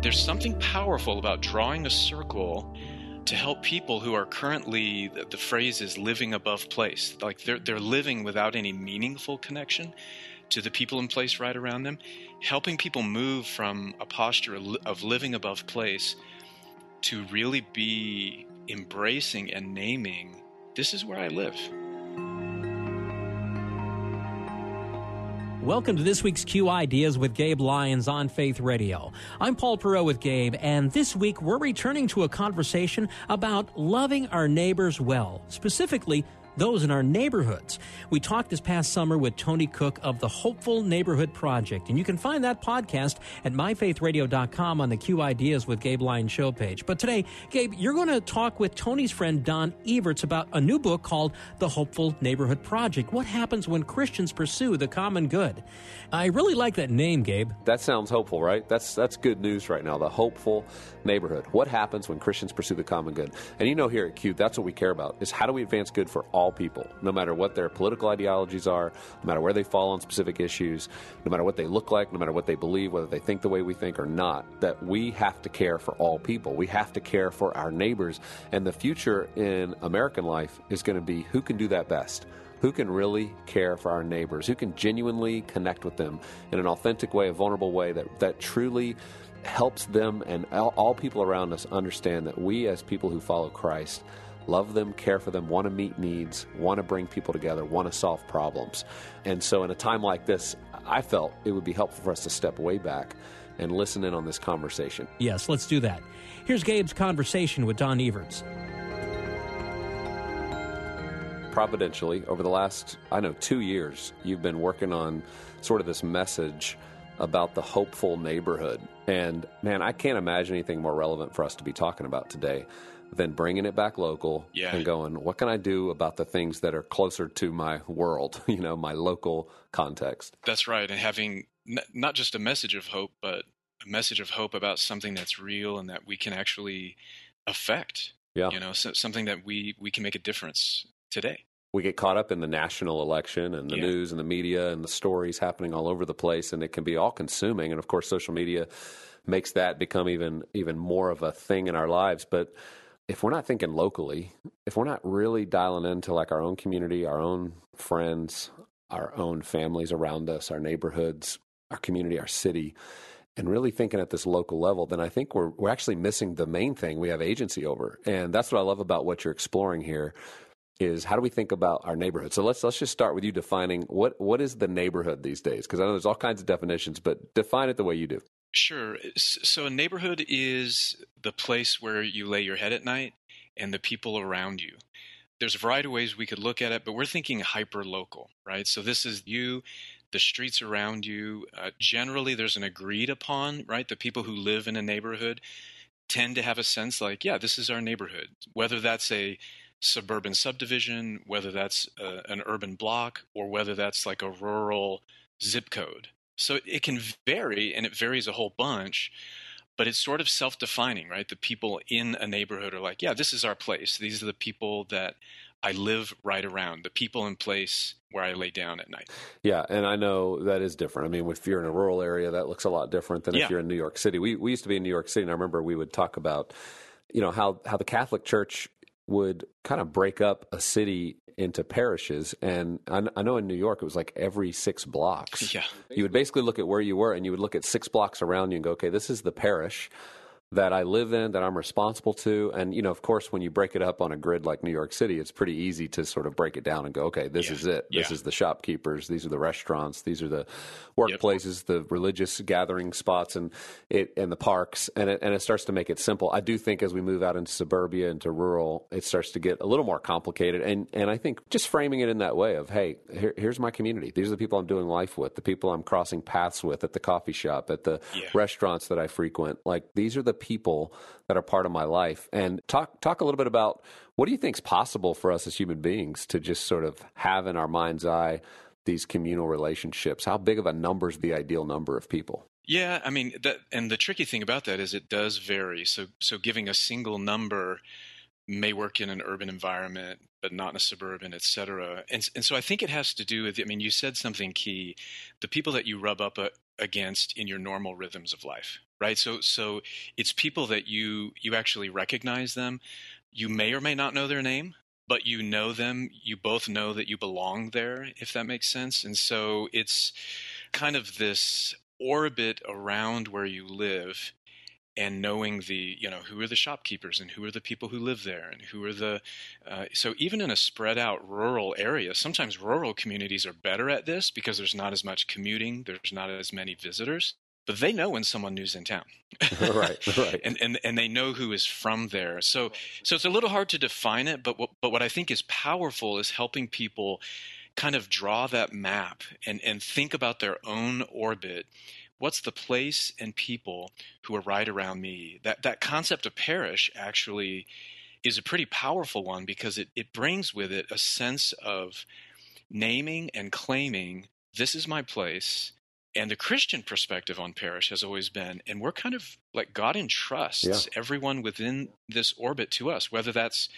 There's something powerful about drawing a circle to help people who are currently the, the, phrase is living above place like they're they're living without any meaningful connection to the people in place right around them helping people move from a posture of living above place to really be embracing and naming this is where I live. Welcome to this week's Q Ideas with Gabe Lyons on Faith Radio. I'm Paul Perot with Gabe, and this week we're returning to a conversation about loving our neighbors well, specifically those in our neighborhoods. We talked this past summer with Tony Cook of the Hopeful Neighborhood Project, and you can find that podcast at myfaithradio.com on the Q Ideas with Gabe Lyons show page. But today, Gabe, you're going to talk with Tony's friend Don Everts about a new book called The Hopeful Neighborhood Project. What happens when Christians pursue the common good? I really like that name, Gabe. That sounds hopeful, right? That's that's good news right now. The Hopeful Neighborhood. What happens when Christians pursue the common good? And you know here at Q, that's what we care about is how do we advance good for all all people, no matter what their political ideologies are, no matter where they fall on specific issues, no matter what they look like, no matter what they believe, whether they think the way we think or not, that we have to care for all people. We have to care for our neighbors. And the future in American life is going to be who can do that best who can really care for our neighbors, who can genuinely connect with them in an authentic way, a vulnerable way that, that truly helps them and all, all people around us understand that we, as people who follow Christ, love them, care for them, want to meet needs, want to bring people together, want to solve problems. And so, in a time like this, I felt it would be helpful for us to step way back and listen in on this conversation. Yes, let's do that. Here's Gabe's conversation with Don Everts. Providentially, over the last, I know, two years, you've been working on sort of this message about the hopeful neighborhood. And man, I can't imagine anything more relevant for us to be talking about today than bringing it back local yeah. and going, what can I do about the things that are closer to my world, you know, my local context? That's right. And having n- not just a message of hope, but a message of hope about something that's real and that we can actually affect. Yeah. You know, so, something that we, we can make a difference today. We get caught up in the national election and the Yeah. news and the media and the stories happening all over the place, and it can be all consuming. And of course, social media makes that become even even more of a thing in our lives. But if we're not thinking locally, if we're not really dialing into like our own community, our own friends, our own families around us, our neighborhoods, our community, our city, and really thinking at this local level, then I think we're we're actually missing the main thing we have agency over. And that's what I love about what you're exploring here is how do we think about our neighborhood? So let's let's just start with you defining what what is the neighborhood these days? Because I know there's all kinds of definitions, but define it the way you do. Sure. So a neighborhood is the place where you lay your head at night and the people around you. There's a variety of ways we could look at it, but we're thinking hyper local, right? So this is you, the streets around you. Uh, generally, there's an agreed upon, right? The people who live in a neighborhood tend to have a sense like, yeah, this is our neighborhood. Whether that's a suburban subdivision, whether that's uh, an urban block, or whether that's like a rural zip code. So it can vary, and it varies a whole bunch, but it's sort of self defining, right? The people in a neighborhood are like, yeah, this is our place. These are the people that I live right around, the people in place where I lay down at night. Yeah, and I know that is different. I mean, if you're in a rural area, that looks a lot different than Yeah. if you're in New York City. We we used to be in New York City, and I remember we would talk about, you know, how how the Catholic Church would kind of break up a city into parishes, and I, I know in New York it was like every six blocks. Yeah. You would basically look at where you were, and you would look at six blocks around you and go, okay, this is the parish. That I live in, that I'm responsible to. And, you know, of course, when you break it up on a grid like New York City, it's pretty easy to sort of break it down and go, okay, this Yeah. is it. This Yeah. is the shopkeepers. These are the restaurants. These are the workplaces, the religious gathering spots, and it and the parks. And it, and it starts to make it simple. I do think as we move out into suburbia, into rural, it starts to get a little more complicated. And, and I think just framing it in that way of, hey, here, here's my community. These are the people I'm doing life with, the people I'm crossing paths with at the coffee shop, at the Yeah. restaurants that I frequent. Like these are the people that are part of my life. And talk talk a little bit about what do you think is possible for us as human beings to just sort of have in our mind's eye these communal relationships. How big of a number is the ideal number of people? Yeah, I mean that, and the tricky thing about that is it does vary. So, so giving a single number may work in an urban environment, but not in a suburban, et cetera. And and so I think it has to do with. I mean, you said something key: the people that you rub up a, against in your normal rhythms of life, right? So, so it's people that you you actually recognize them. You may or may not know their name, but you know them. You both know that you belong there, if that makes sense. And so it's kind of this orbit around where you live and knowing the you know who are the shopkeepers and who are the people who live there and who are the uh, so even in a spread out rural area sometimes rural communities are better at this because there's not as much commuting there's not as many visitors but they know when someone new's in town. Right, right. and, and and they know who is from there. So so it's a little hard to define it but what, but what i think is powerful is helping people kind of draw that map and and think about their own orbit. What's the place and people who are right around me? That that concept of parish actually is a pretty powerful one because it, it brings with it a sense of naming and claiming this is my place and the christian perspective on parish has always been and we're kind of like god entrusts Yeah. everyone within this orbit to us whether that's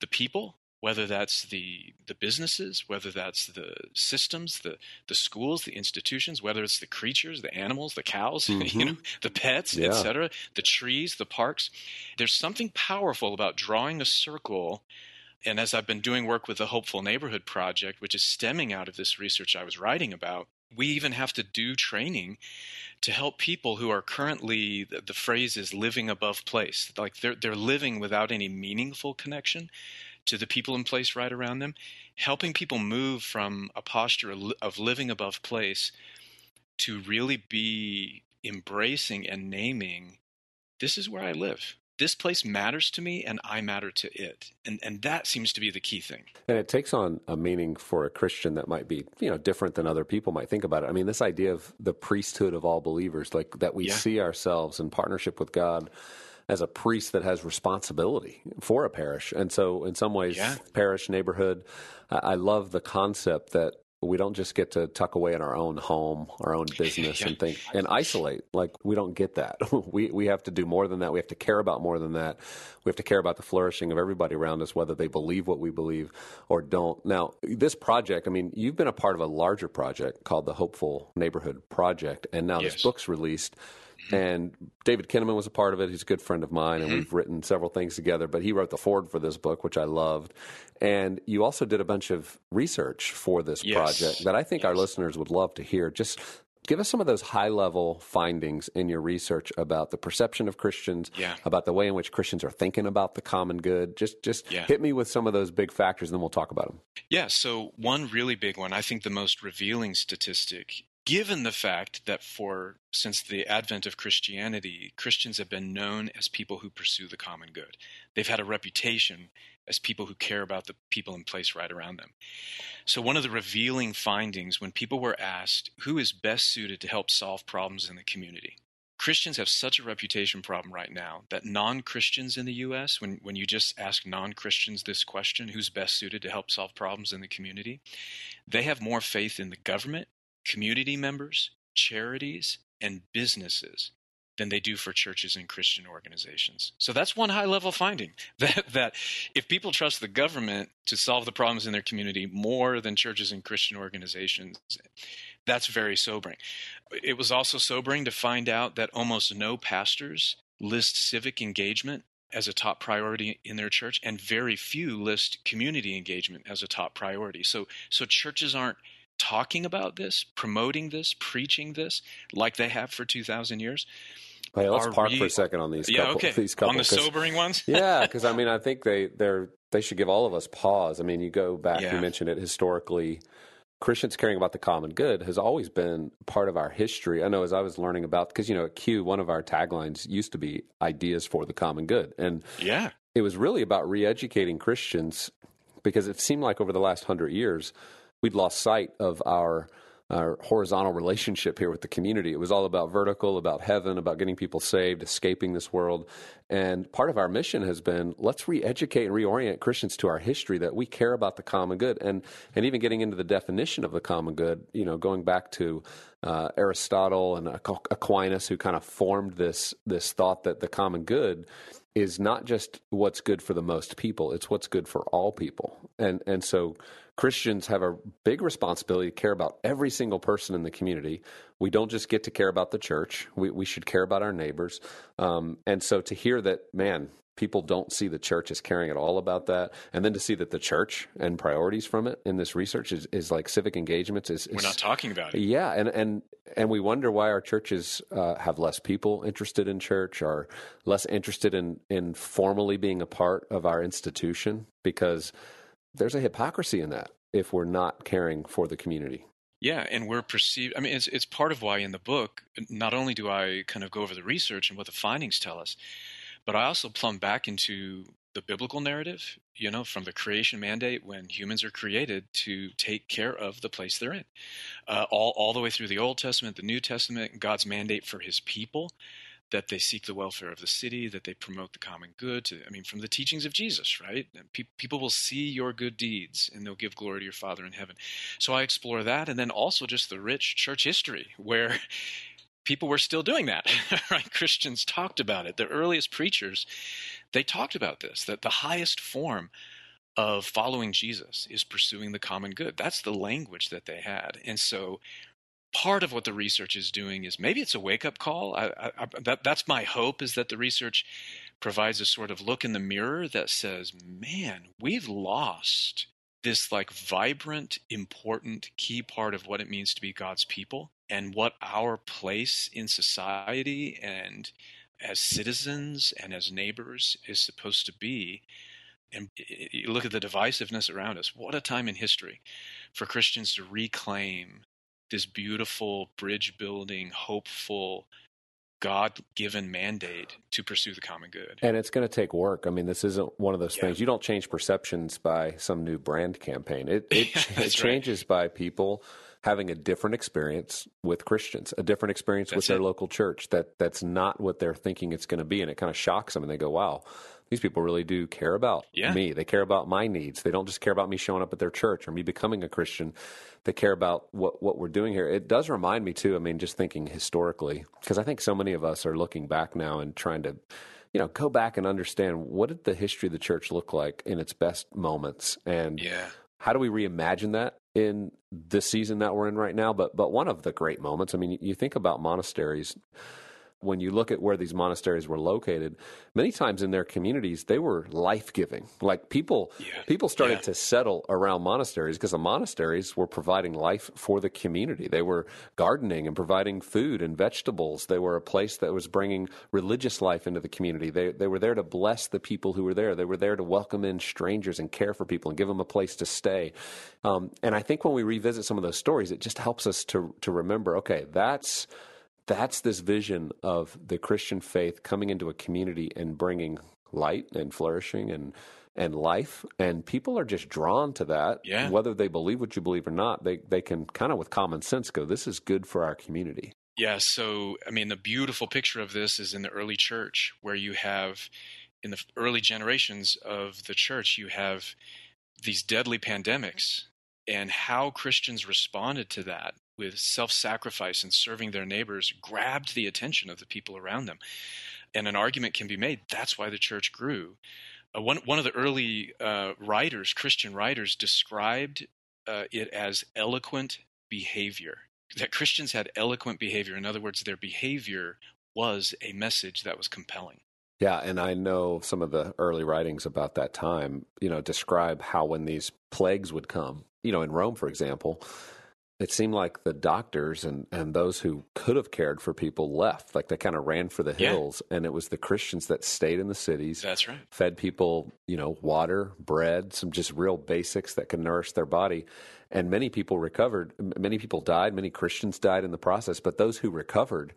the people whether that's the the businesses whether that's the systems the the schools the institutions whether it's the creatures the animals the cows you Mhm. know the pets Yeah. etc the trees the parks there's something powerful about drawing a circle and as I've been doing work with the Hopeful Neighborhood Project, which is stemming out of this research I was writing about, we even have to do training to help people who are currently the, the phrase is living above place, like they're they're living without any meaningful connection to the people in place right around them, helping people move from a posture of of living above place to really be embracing and naming this is where I live. This place matters to me and I matter to it. And and that seems to be the key thing. And it takes on a meaning for a Christian that might be, you know, different than other people might think about it. I mean, this idea of the priesthood of all believers, like that we Yeah. see ourselves in partnership with God as a priest that has responsibility for a parish. And so, in some ways, Yeah. parish, neighborhood, I I love the concept that we don't just get to tuck away in our own home, our own business, Yeah. and think and isolate. Like we don't get that. we we have to do more than that. We have to care about more than that. We have to care about the flourishing of everybody around us, whether they believe what we believe or don't. Now, this project, I mean, you've been a part of a larger project called the Hopeful Neighborhood Project, and now Yes. this book's released. And David Kinnaman was a part of it. He's a good friend of mine, and mm-hmm. we've written several things together. But he wrote the forward for this book, which I loved. And you also did a bunch of research for this Yes. project that I think our listeners would love to hear. Just give us some of those high level findings in your research about the perception of Christians, Yeah. about the way in which Christians are thinking about the common good. Just just Yeah. hit me with some of those big factors, and then we'll talk about them. Yeah, so one really big one, I think the most revealing statistic, given the fact that for since the advent of Christianity, Christians have been known as people who pursue the common good. They've had a reputation as people who care about the people in place right around them. So one of the revealing findings when people were asked who is best suited to help solve problems in the community. Christians have such a reputation problem right now that non Christians in the U.S., when, when you just ask non Christians this question, who's best suited to help solve problems in the community, they have more faith in the government, community members, charities, and businesses than they do for churches and Christian organizations. So that's one high level finding that, that if people trust the government to solve the problems in their community more than churches and Christian organizations, that's very sobering. It was also sobering to find out that almost no pastors list civic engagement as a top priority in their church and very few list community engagement as a top priority. So so churches aren't talking about this, promoting this, preaching this like they have for 2000 years. Hey, let's are park re- for a second on these. Yeah, couple, okay. These couple, on the sobering ones. yeah, because I mean, I think they they're they should give all of us pause. I mean, you go back, Yeah. you mentioned it historically. Christians caring about the common good has always been part of our history. I know as I was learning about because you know at Q, one of our taglines used to be "Ideas for the Common Good," and Yeah. it was really about re-educating Christians because it seemed like over the last hundred years we'd lost sight of our our horizontal relationship here with the community. It was all about vertical, about heaven, about getting people saved, escaping this world. And part of our mission has been let's re-educate and reorient Christians to our history that we care about the common good, and and even getting into the definition of the common good. You know, going back to uh, Aristotle and Aquinas, who kind of formed this this thought that the common good is not just what's good for the most people; it's what's good for all people. And and so Christians have a big responsibility to care about every single person in the community. We don't just get to care about the church; we we should care about our neighbors. Um, and so to hear that, man, people don't see the church as caring at all about that, and then to see that the church and priorities from it in this research is, is like civic engagements is, is We're not talking about it. yeah, and and and we wonder why our churches uh, have less people interested in church, or less interested in in formally being a part of our institution, because there's a hypocrisy in that if we're not caring for the community. Yeah, and we're perceived. I mean, it's it's part of why in the book, not only do I kind of go over the research and what the findings tell us, but I also plumb back into the biblical narrative. You know, from the creation mandate when humans are created to take care of the place they're in, uh, all all the way through the Old Testament, the New Testament, God's mandate for His people. That they seek the welfare of the city, that they promote the common good. To, I mean, from the teachings of Jesus, right? Pe- people will see your good deeds and they'll give glory to your Father in heaven. So I explore that, and then also just the rich church history where people were still doing that. right? Christians talked about it. The earliest preachers, they talked about this. That the highest form of following Jesus is pursuing the common good. That's the language that they had, and so part of what the research is doing is maybe it's a wake up call. I, I, I, that, that's my hope is that the research provides a sort of look in the mirror that says, man, we've lost this like vibrant, important, key part of what it means to be God's people and what our place in society and as citizens and as neighbors is supposed to be. And you look at the divisiveness around us. What a time in history for Christians to reclaim this beautiful bridge building, hopeful, God given mandate to pursue the common good. And it's going to take work. I mean, this isn't one of those Yeah. things. You don't change perceptions by some new brand campaign. It it, Yeah, it that's right. changes by people having a different experience with Christians, a different experience with That's their local church. That that's not what they're thinking it's going to be, and it kind of shocks them, and they go, "Wow." These people really do care about Yeah. me. They care about my needs. They don't just care about me showing up at their church or me becoming a Christian. They care about what, what we're doing here. It does remind me, too, I mean, just thinking historically, because I think so many of us are looking back now and trying to you know, go back and understand what did the history of the church look like in its best moments, and Yeah. how do we reimagine that in the season that we're in right now? But but one of the great moments, I mean, you think about monasteries. When you look at where these monasteries were located, many times in their communities they were life giving. Like people, Yeah. people started Yeah. to settle around monasteries because the monasteries were providing life for the community. They were gardening and providing food and vegetables. They were a place that was bringing religious life into the community. They they were there to bless the people who were there. They were there to welcome in strangers and care for people and give them a place to stay. Um, and I think when we revisit some of those stories, it just helps us to to remember. Okay, that's that's this vision of the Christian faith coming into a community and bringing light and flourishing and and life. And people are just drawn to that Yeah. whether they believe what you believe or not. They they can kind of with common sense go this is good for our community. Yeah, so I mean, the beautiful picture of this is in the early church, where you have, in the early generations of the church, you have these deadly pandemics, and how Christians responded to that with self sacrifice and serving their neighbors grabbed the attention of the people around them. And an argument can be made that's why the church grew. Uh, one, one of the early uh, writers, Christian writers, described uh, it as eloquent behavior that Christians had eloquent behavior. In other words, their behavior was a message that was compelling. Yeah and i know some of the early writings about that time you know describe how when these plagues would come you know in rome for example it seemed like the doctors and, and those who could have cared for people left. Like they kind of ran for the Yeah. hills, and it was the Christians that stayed in the cities. That's right. Fed people, you know, water, bread, some just real basics that can nourish their body. And many people recovered. Many people died. Many Christians died in the process. But those who recovered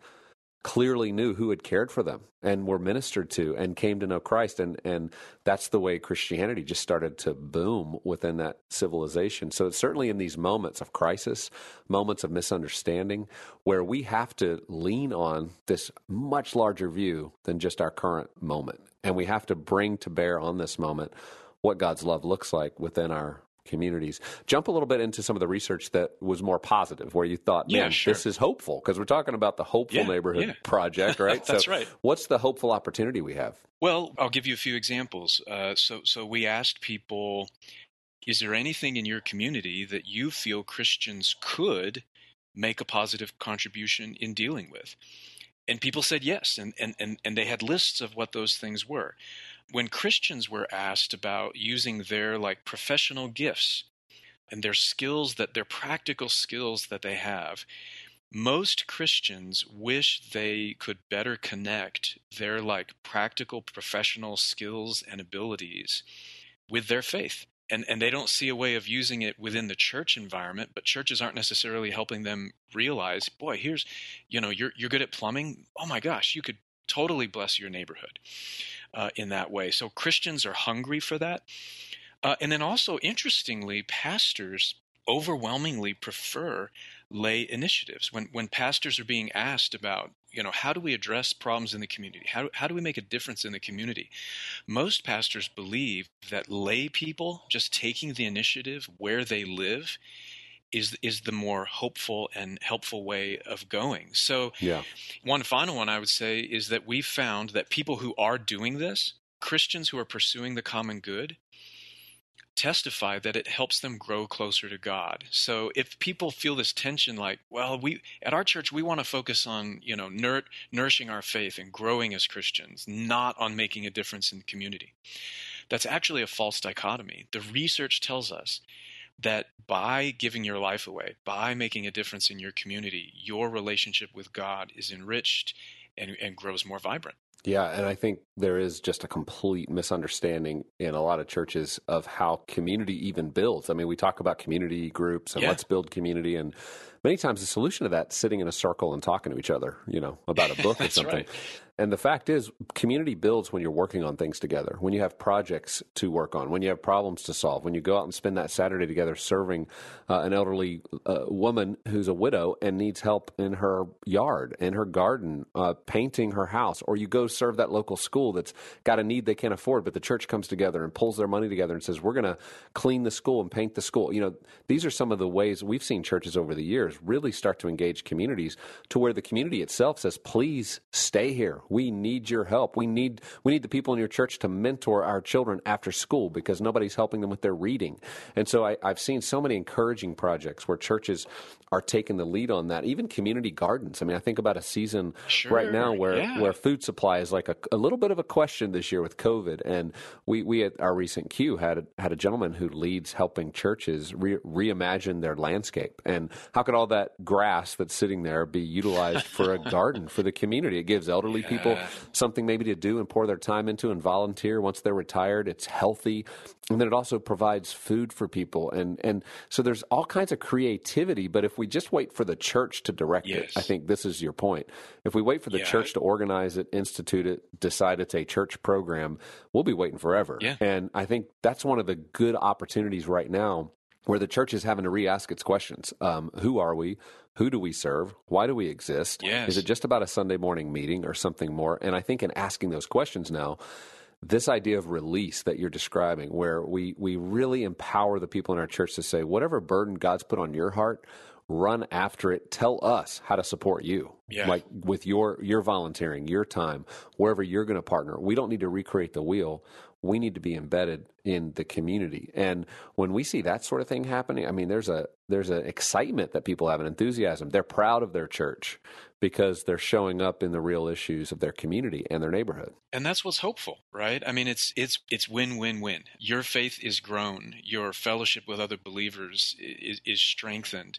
clearly knew who had cared for them and were ministered to and came to know Christ. And and that's the way Christianity just started to boom within that civilization. So it's certainly in these moments of crisis moments of misunderstanding where we have to lean on this much larger view than just our current moment. And we have to bring to bear on this moment what God's love looks like within our communities. Jump a little bit into some of the research that was more positive, where you thought, Yeah, man, sure. this is hopeful, because we're talking about the Hopeful Yeah, Neighborhood yeah. Project, right? That's so right. What's the hopeful opportunity we have? Well, I'll give you a few examples. Uh, so, so we asked people, is there anything in your community that you feel Christians could make a positive contribution in dealing with? And people said yes, and, and, and, and they had lists of what those things were. When Christians were asked about using their like professional gifts and their skills that their practical skills that they have, most Christians wish they could better connect their like practical professional skills and abilities with their faith. And and they don't see a way of using it within the church environment, but churches aren't necessarily helping them realize, boy, here's you know, you're you're good at plumbing. Oh my gosh, you could totally bless your neighborhood uh, in that way. So Christians are hungry for that. Uh, and then also, interestingly, pastors overwhelmingly prefer lay initiatives. When when pastors are being asked about, you know, how do we address problems in the community? How how do we make a difference in the community? Most pastors believe that lay people just taking the initiative where they live is is the more hopeful and helpful way of going. So Yeah. one final one I would say is that we found that people who are doing this, Christians who are pursuing the common good, testify that it helps them grow closer to God. So if people feel this tension like, well, we at our church we want to focus on, you know, nur- nourishing our faith and growing as Christians, not on making a difference in the community. That's actually a false dichotomy. The research tells us that by giving your life away, by making a difference in your community, your relationship with God is enriched and, and grows more vibrant. Yeah, and I think there is just a complete misunderstanding in a lot of churches of how community even builds. I mean, we talk about community groups and Yeah. let's build community, and many times the solution to that is sitting in a circle and talking to each other, you know, about a book or something. right. And the fact is, community builds when you're working on things together, when you have projects to work on, when you have problems to solve, when you go out and spend that Saturday together serving uh, an elderly uh, woman who's a widow and needs help in her yard, in her garden, uh, painting her house, or you go serve that local school that's got a need they can't afford, but the church comes together and pulls their money together and says, We're going to clean the school and paint the school. You know, these are some of the ways we've seen churches over the years really start to engage communities to where the community itself says, Please stay here. We need your help. We need we need the people in your church to mentor our children after school because nobody's helping them with their reading. And so I, I've seen so many encouraging projects where churches are taking the lead on that. Even community gardens. I mean, I think about a season right now where yeah. where food supply is like a, a little bit of a question this year with COVID. And we we at our recent Q had had a gentleman who leads helping churches re- reimagine their landscape. And how could all that grass that's sitting there be utilized for a garden for the community? It gives elderly people something maybe to do and pour their time into and volunteer once they're retired. It's healthy, and then it also provides food for people. And and so there's all kinds of creativity. But if we just wait for the church to direct it, I think this is your point. If we wait for the Yeah. church to organize it, institute it, decide it's a church program, we'll be waiting forever. Yeah. And I think that's one of the good opportunities right now where the church is having to re-ask its questions. Um, who are we? Who do we serve? Why do we exist? Yes. Is it just about a Sunday morning meeting or something more? And I think in asking those questions now, this idea of release that you're describing, where we, we really empower the people in our church to say, whatever burden God's put on your heart, run after it. Tell us how to support you. Yeah. Like with your your volunteering, your time, wherever you're going to partner. We don't need to recreate the wheel. We need to be embedded in the community. And when we see that sort of thing happening, I mean, there's a there's an excitement that people have, an enthusiasm. They're proud of their church because they're showing up in the real issues of their community and their neighborhood. and that's what's hopeful right i mean it's it's it's win win win your faith is grown your fellowship with other believers is, is strengthened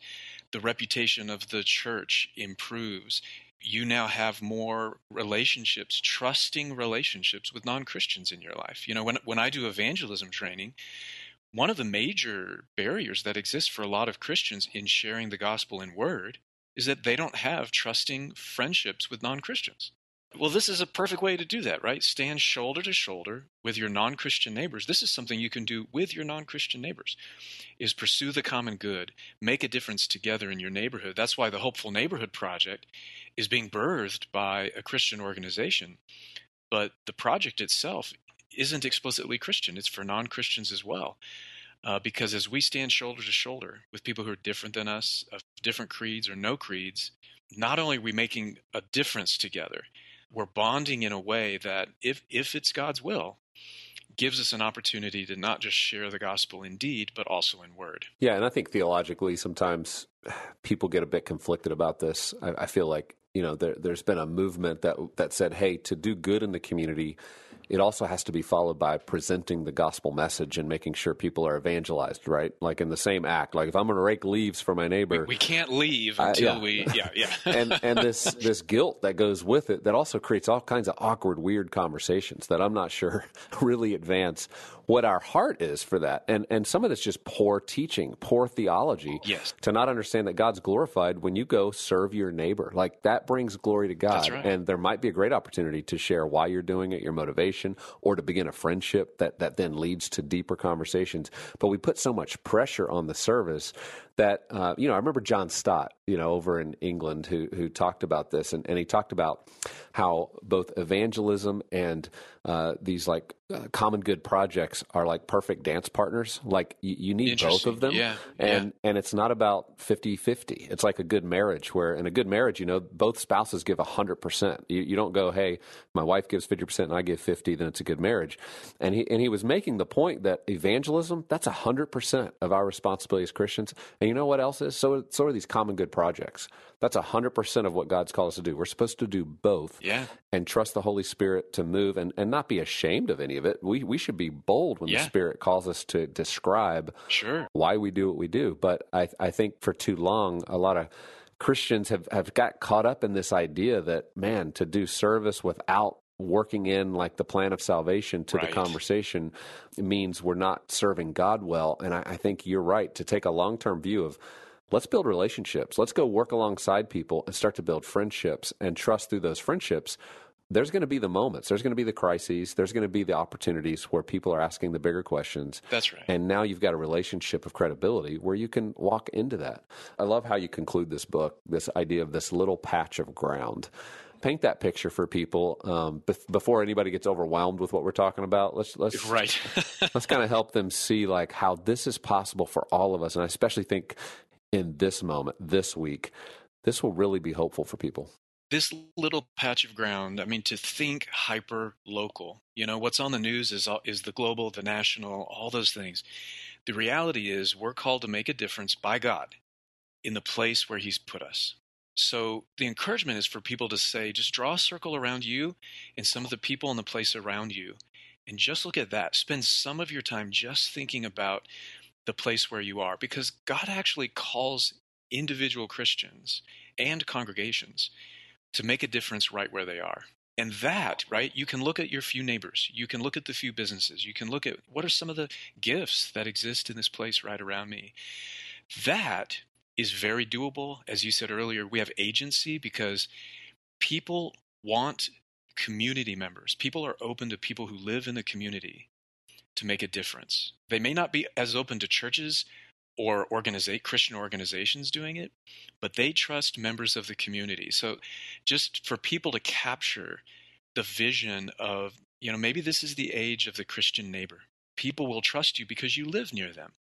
the reputation of the church improves. You now have more relationships, trusting relationships with non Christians in your life. You know, when, when I do evangelism training, one of the major barriers that exists for a lot of Christians in sharing the gospel in word is that they don't have trusting friendships with non Christians. Well, this is a perfect way to do that, right? Stand shoulder to shoulder with your non-Christian neighbors. This is something you can do with your non-Christian neighbors. Is pursue the common good, make a difference together in your neighborhood. That's why the Hopeful Neighborhood Project is being birthed by a Christian organization. But the project itself isn't explicitly Christian. It's for non-Christians as well. Uh, because as we stand shoulder to shoulder with people who are different than us, of different creeds or no creeds, not only are we making a difference together, we're bonding in a way that, if if it's God's will, gives us an opportunity to not just share the gospel in deed, but also in word. Yeah, and I think theologically, sometimes people get a bit conflicted about this. I, I feel like you know there, has been a movement that that said, "Hey, to do good in the community." It also has to be followed by presenting the gospel message and making sure people are evangelized, right? Like in the same act. Like if I'm going to rake leaves for my neighbor, we, we can't leave until uh, yeah. we, yeah, yeah. and and this this guilt that goes with it that also creates all kinds of awkward, weird conversations that I'm not sure really advance what our heart is for that. And and some of it's just poor teaching, poor theology. Yes. To not understand that God's glorified when you go serve your neighbor. Like that brings glory to God. Right. And there might be a great opportunity to share why you're doing it, your motivation, or to begin a friendship that, that then leads to deeper conversations. But we put so much pressure on the service that uh, you know I remember John Stott, you know, over in England, who who talked about this, and, and he talked about how both evangelism and uh, these like uh, common good projects are like perfect dance partners. Like you, you need both of them, yeah, and yeah. and it's not about 50-50. It's like a good marriage where in a good marriage, you know, both spouses give hundred percent. You you don't go, hey, my wife gives fifty percent and I give fifty, then it's a good marriage. And he and he was making the point that evangelism that's hundred percent of our responsibility as Christians. And you know what else is? So, so are these common good projects. That's 100% of what God's called us to do. We're supposed to do both yeah. and trust the Holy Spirit to move and, and not be ashamed of any of it. We, we should be bold when yeah. the Spirit calls us to describe sure. why we do what we do. But I, I think for too long, a lot of Christians have, have got caught up in this idea that, man, to do service without working in like the plan of salvation to right. the conversation means we're not serving God well. And I, I think you're right to take a long term view of let's build relationships. Let's go work alongside people and start to build friendships and trust through those friendships. There's going to be the moments. There's going to be the crises. There's going to be the opportunities where people are asking the bigger questions. That's right. And now you've got a relationship of credibility where you can walk into that. I love how you conclude this book, this idea of this little patch of ground paint that picture for people um, before anybody gets overwhelmed with what we're talking about. Let's let's right. let's kind of help them see like how this is possible for all of us, and I especially think in this moment, this week, this will really be hopeful for people. This little patch of ground, I mean, to think hyper local. You know, what's on the news is is the global, the national, all those things. The reality is, we're called to make a difference by God in the place where He's put us. So the encouragement is for people to say, just draw a circle around you and some of the people in the place around you. And just look at that. Spend some of your time just thinking about the place where you are because God actually calls individual Christians and congregations to make a difference right where they are. And that, right, you can look at your few neighbors, you can look at the few businesses, you can look at what are some of the gifts that exist in this place right around me. That is very doable. As you said earlier, we have agency because people want community members. People are open to people who live in the community to make a difference. They may not be as open to churches or organiza- Christian organizations doing it, but they trust members of the community. So just for people to capture the vision of, you know, maybe this is the age of the Christian neighbor. People will trust you because you live near them.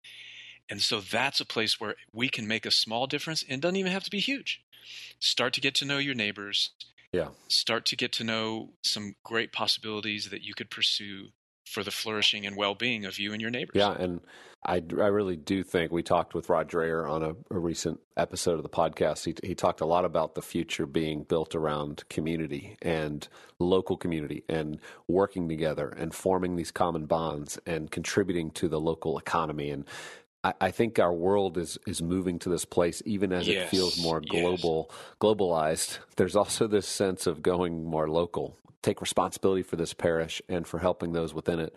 And so that's a place where we can make a small difference and doesn't even have to be huge. Start to get to know your neighbors. Yeah. Start to get to know some great possibilities that you could pursue for the flourishing and well-being of you and your neighbors. Yeah, and I, I really do think we talked with Rod Dreher on a, a recent episode of the podcast. He, he talked a lot about the future being built around community and local community and working together and forming these common bonds and contributing to the local economy and I, I think our world is is moving to this place, even as Yes, it feels more yes. global, globalized. There's also this sense of going more local. Take responsibility for this parish and for helping those within it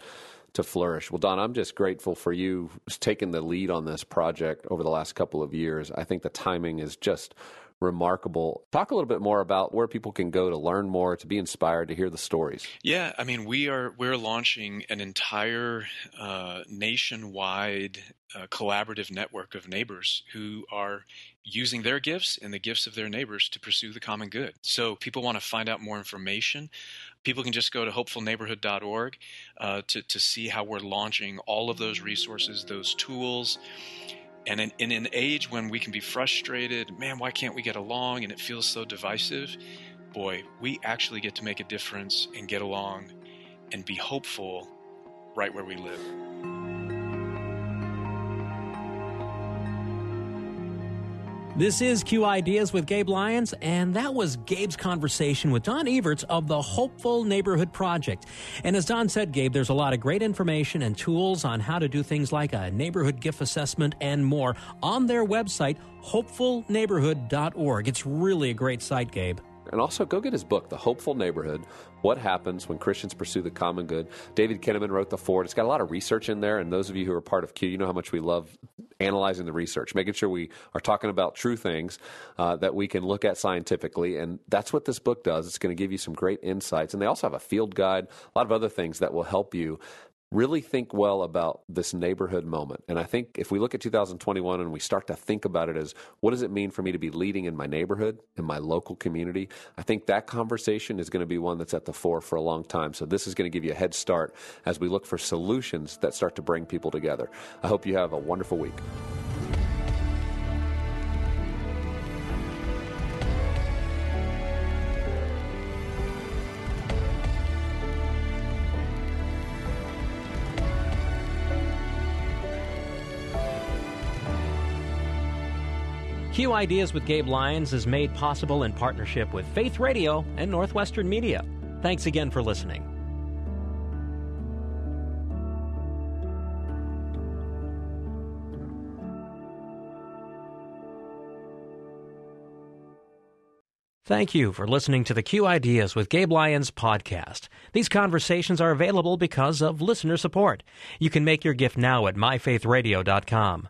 to flourish. Well, Don, I'm just grateful for you taking the lead on this project over the last couple of years. I think the timing is just remarkable. Talk a little bit more about where people can go to learn more, to be inspired, to hear the stories. Yeah, I mean, we are we're launching an entire uh, nationwide uh, collaborative network of neighbors who are using their gifts and the gifts of their neighbors to pursue the common good. So, people want to find out more information. People can just go to hopefulneighborhood.org uh, to to see how we're launching all of those resources, those tools. And in, in an age when we can be frustrated, man, why can't we get along? And it feels so divisive. Boy, we actually get to make a difference and get along and be hopeful right where we live. This is Q Ideas with Gabe Lyons, and that was Gabe's conversation with Don Everts of the Hopeful Neighborhood Project. And as Don said, Gabe, there's a lot of great information and tools on how to do things like a neighborhood gift assessment and more on their website, hopefulneighborhood.org. It's really a great site, Gabe. And also, go get his book, The Hopeful Neighborhood What Happens When Christians Pursue the Common Good. David Kinnaman wrote the forward. It's got a lot of research in there. And those of you who are part of Q, you know how much we love analyzing the research, making sure we are talking about true things uh, that we can look at scientifically. And that's what this book does. It's going to give you some great insights. And they also have a field guide, a lot of other things that will help you really think well about this neighborhood moment. And I think if we look at 2021 and we start to think about it as what does it mean for me to be leading in my neighborhood, in my local community, I think that conversation is going to be one that's at the fore for a long time. So this is going to give you a head start as we look for solutions that start to bring people together. I hope you have a wonderful week. Q Ideas with Gabe Lyons is made possible in partnership with Faith Radio and Northwestern Media. Thanks again for listening. Thank you for listening to the Q Ideas with Gabe Lyons podcast. These conversations are available because of listener support. You can make your gift now at myfaithradio.com.